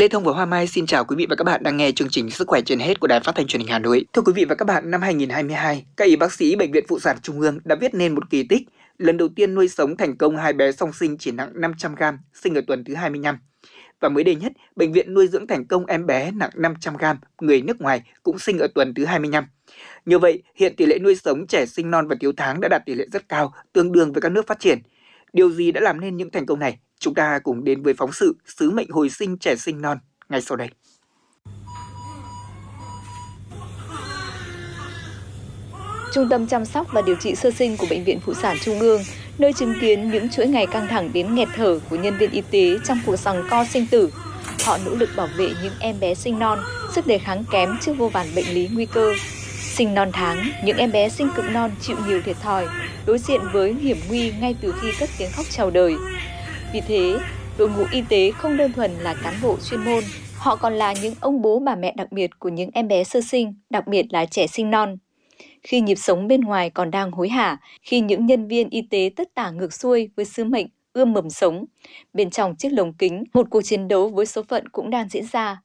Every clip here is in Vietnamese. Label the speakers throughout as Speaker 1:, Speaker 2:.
Speaker 1: Lê Thông và Hoa Mai xin chào quý vị và các bạn đang nghe chương trình Sức khỏe trên hết của Đài Phát thanh Truyền hình Hà Nội. Thưa quý vị và các bạn, năm 2022, các y bác sĩ bệnh viện phụ sản Trung ương đã viết nên một kỳ tích, lần đầu tiên nuôi sống thành công hai bé song sinh chỉ nặng 500 g, sinh ở tuần thứ 25. Và mới đây nhất, bệnh viện nuôi dưỡng thành công em bé nặng 500 g, người nước ngoài cũng sinh ở tuần thứ 25. Như vậy, hiện tỷ lệ nuôi sống trẻ sinh non và thiếu tháng đã đạt tỷ lệ rất cao, tương đương với các nước phát triển. Điều gì đã làm nên những thành công này? Chúng ta cùng đến với phóng sự Sứ mệnh hồi sinh trẻ sinh non ngay sau đây.
Speaker 2: Trung tâm chăm sóc và điều trị sơ sinh của Bệnh viện Phụ sản Trung ương, nơi chứng kiến những chuỗi ngày căng thẳng đến nghẹt thở của nhân viên y tế trong cuộc rằng co sinh tử. Họ nỗ lực bảo vệ những em bé sinh non, sức đề kháng kém trước vô vàn bệnh lý nguy cơ. Sinh non tháng, những em bé sinh cực non chịu nhiều thiệt thòi, đối diện với hiểm nguy ngay từ khi cất tiếng khóc chào đời. Vì thế, đội ngũ y tế không đơn thuần là cán bộ chuyên môn, họ còn là những ông bố bà mẹ đặc biệt của những em bé sơ sinh, đặc biệt là trẻ sinh non. Khi nhịp sống bên ngoài còn đang hối hả, khi những nhân viên y tế tất tả ngược xuôi với sứ mệnh ươm mầm sống, bên trong chiếc lồng kính, một cuộc chiến đấu với số phận cũng đang diễn ra.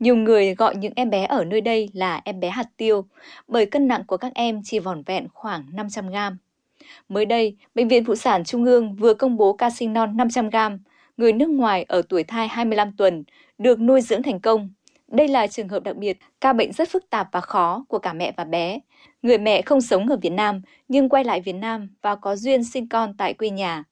Speaker 2: Nhiều người gọi những em bé ở nơi đây là em bé hạt tiêu, bởi cân nặng của các em chỉ vỏn vẹn khoảng 500 gram. Mới đây, Bệnh viện Phụ sản Trung ương vừa công bố ca sinh non 500 gram, người nước ngoài ở tuổi thai 25 tuần, được nuôi dưỡng thành công. Đây là trường hợp đặc biệt, ca bệnh rất phức tạp và khó của cả mẹ và bé. Người mẹ không sống ở Việt Nam nhưng quay lại Việt Nam và có duyên sinh con tại quê nhà.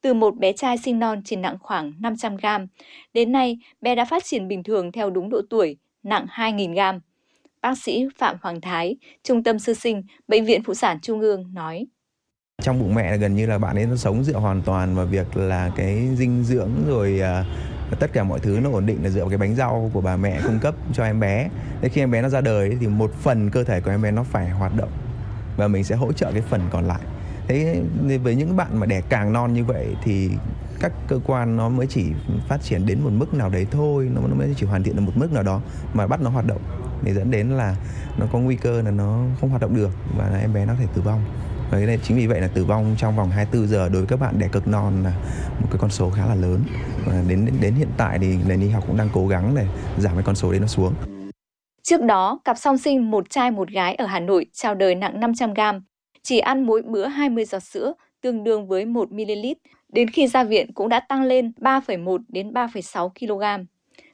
Speaker 2: Từ một bé trai sinh non chỉ nặng khoảng 500 gram, đến nay bé đã phát triển bình thường theo đúng độ tuổi, nặng 2.000 gram. Bác sĩ Phạm Hoàng Thái, Trung tâm Sơ sinh, Bệnh viện Phụ sản Trung ương nói
Speaker 3: trong bụng mẹ gần như là bạn ấy nó sống dựa hoàn toàn vào việc là cái dinh dưỡng rồi uh, tất cả mọi thứ nó ổn định là dựa vào cái bánh rau của bà mẹ cung cấp cho em bé. Thế khi em bé nó ra đời thì một phần cơ thể của em bé nó phải hoạt động và mình sẽ hỗ trợ cái phần còn lại. Thế với những bạn mà đẻ càng non như vậy thì các cơ quan nó mới chỉ phát triển đến một mức nào đấy thôi, nó mới chỉ hoàn thiện được một mức nào đó mà bắt nó hoạt động. Thì dẫn đến là nó có nguy cơ là nó không hoạt động được và em bé nó có thể tử vong. Và cái chính vì vậy là tử vong trong vòng 24 giờ đối với các bạn đẻ cực non là một cái con số khá là lớn. Và đến đến hiện tại thì nền y học cũng đang cố gắng để giảm cái con số đấy nó xuống.
Speaker 2: Trước đó, cặp song sinh một trai một gái ở Hà Nội chào đời nặng 500 gram, chỉ ăn mỗi bữa 20 giọt sữa, tương đương với 1 ml. Đến khi ra viện cũng đã tăng lên 3,1 đến 3,6 kg.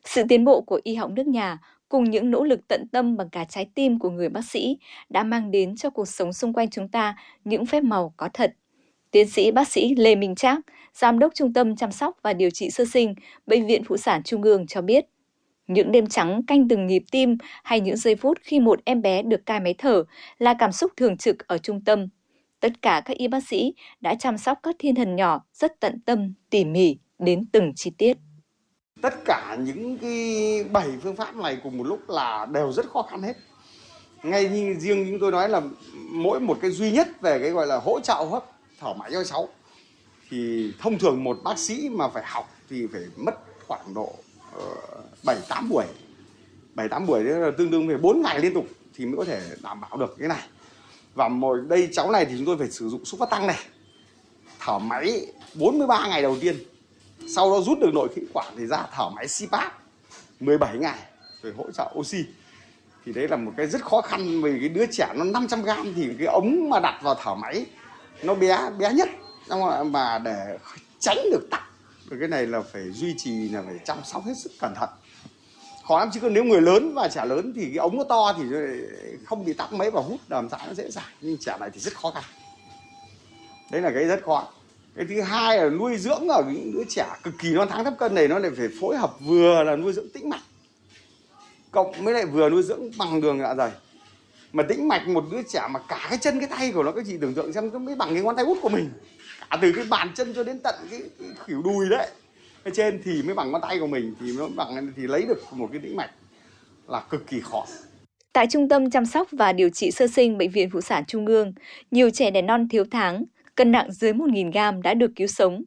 Speaker 2: Sự tiến bộ của y học nước nhà cùng những nỗ lực tận tâm bằng cả trái tim của người bác sĩ đã mang đến cho cuộc sống xung quanh chúng ta những phép màu có thật. Tiến sĩ bác sĩ Lê Minh Trác, Giám đốc Trung tâm Chăm sóc và Điều trị Sơ sinh, Bệnh viện Phụ sản Trung ương cho biết, những đêm trắng canh từng nhịp tim hay những giây phút khi một em bé được cai máy thở là cảm xúc thường trực ở trung tâm. Tất cả các y bác sĩ đã chăm sóc các thiên thần nhỏ rất tận tâm, tỉ mỉ đến từng chi tiết.
Speaker 4: Tất cả những cái bảy phương pháp này cùng một lúc là đều rất khó khăn hết. Ngay như riêng chúng tôi nói là mỗi một cái duy nhất về cái gọi là hỗ trợ hô hấp thở máy cho cháu thì thông thường một bác sĩ mà phải học thì phải mất khoảng độ uh, 7 8 buổi. 7 8 buổi là tương đương về 4 ngày liên tục thì mới có thể đảm bảo được cái này. Và một đây cháu này thì chúng tôi phải sử dụng xúc phát tăng này. Thở máy 43 ngày đầu tiên. Sau đó rút được nội khí quản thì ra thở máy CPAP 17 ngày rồi hỗ trợ oxy. Thì đấy là một cái rất khó khăn vì cái đứa trẻ nó 500 gram thì cái ống mà đặt vào thở máy nó bé bé nhất. Mà để tránh được tắc, cái này là phải duy trì, là phải chăm sóc hết sức cẩn thận khó lắm chứ còn nếu người lớn và trẻ lớn thì cái ống nó to thì không bị tắc mấy và hút làm sao nó dễ dàng. Nhưng trẻ này thì rất khó khăn. Đấy là cái rất khó. Cái thứ hai là nuôi dưỡng ở những đứa trẻ cực kỳ non tháng thấp cân này nó lại phải phối hợp vừa là nuôi dưỡng tĩnh mạch. Cộng với lại vừa nuôi dưỡng bằng đường dạ dày mà tĩnh mạch một đứa trẻ mà cả cái chân cái tay của nó các chị tưởng tượng xem nó mới bằng cái ngón tay út của mình. Cả từ cái bàn chân cho đến tận cái, cái khỉu đùi đấy cái trên thì mới bằng ngón tay của mình thì nó bằng thì lấy được một cái tĩnh mạch là cực kỳ khó
Speaker 2: Tại Trung tâm Chăm sóc và Điều trị Sơ sinh Bệnh viện Phụ sản Trung ương, nhiều trẻ đẻ non thiếu tháng cân nặng dưới 1.000 gram đã được cứu sống.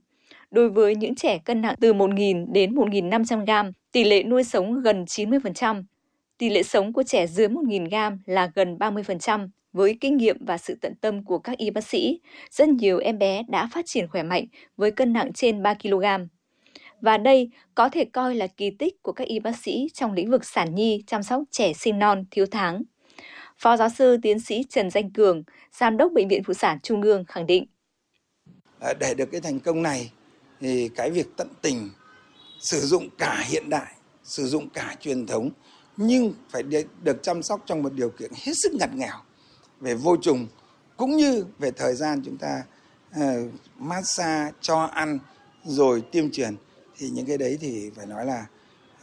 Speaker 2: Đối với những trẻ cân nặng từ 1.000 đến 1.500 gram, tỷ lệ nuôi sống gần 90%. Tỷ lệ sống của trẻ dưới 1.000 gram là gần 30%. Với kinh nghiệm và sự tận tâm của các y bác sĩ, rất nhiều em bé đã phát triển khỏe mạnh với cân nặng trên 3 kg. Và đây có thể coi là kỳ tích của các y bác sĩ trong lĩnh vực sản nhi chăm sóc trẻ sinh non thiếu tháng. Phó giáo sư tiến sĩ Trần Danh Cường, Giám đốc Bệnh viện Phụ sản Trung ương khẳng định.
Speaker 5: À, để được cái thành công này thì cái việc tận tình sử dụng cả hiện đại, sử dụng cả truyền thống nhưng phải được chăm sóc trong một điều kiện hết sức ngặt nghèo về vô trùng cũng như về thời gian chúng ta uh, massage cho ăn rồi tiêm truyền thì những cái đấy thì phải nói là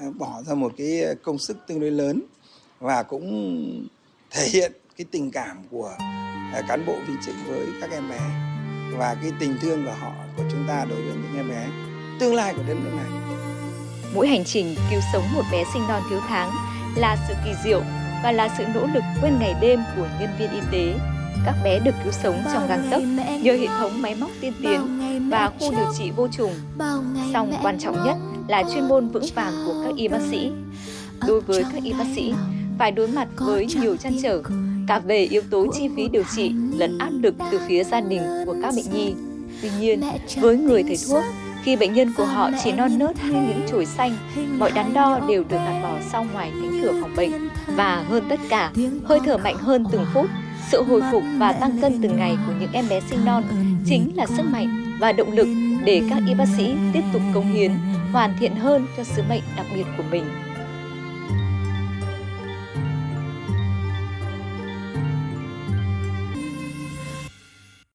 Speaker 5: uh, bỏ ra một cái công sức tương đối lớn và cũng thể hiện cái tình cảm của uh, cán bộ viên chức với các em bé và cái tình thương của họ của chúng ta đối với những em bé tương lai của đất nước này.
Speaker 2: Mỗi hành trình cứu sống một bé sinh non thiếu tháng là sự kỳ diệu và là sự nỗ lực quên ngày đêm của nhân viên y tế. Các bé được cứu sống trong gang tấc nhờ hệ thống máy móc tiên tiến và khu điều trị vô trùng. Song quan trọng nhất là chuyên môn vững vàng của các y bác sĩ. Đối với các y bác sĩ, phải đối mặt với nhiều trăn trở cả về yếu tố chi phí điều trị lẫn áp lực từ phía gia đình của các bệnh nhi. Tuy nhiên, với người thầy thuốc, khi bệnh nhân của họ chỉ non nớt như những chồi xanh, mọi đắn đo đều được gạt bỏ sau ngoài cánh cửa phòng bệnh. Và hơn tất cả, hơi thở mạnh hơn từng phút, sự hồi phục và tăng cân từng ngày của những em bé sinh non chính là sức mạnh và động lực để các y bác sĩ tiếp tục cống hiến, hoàn thiện hơn cho sứ mệnh đặc biệt của mình.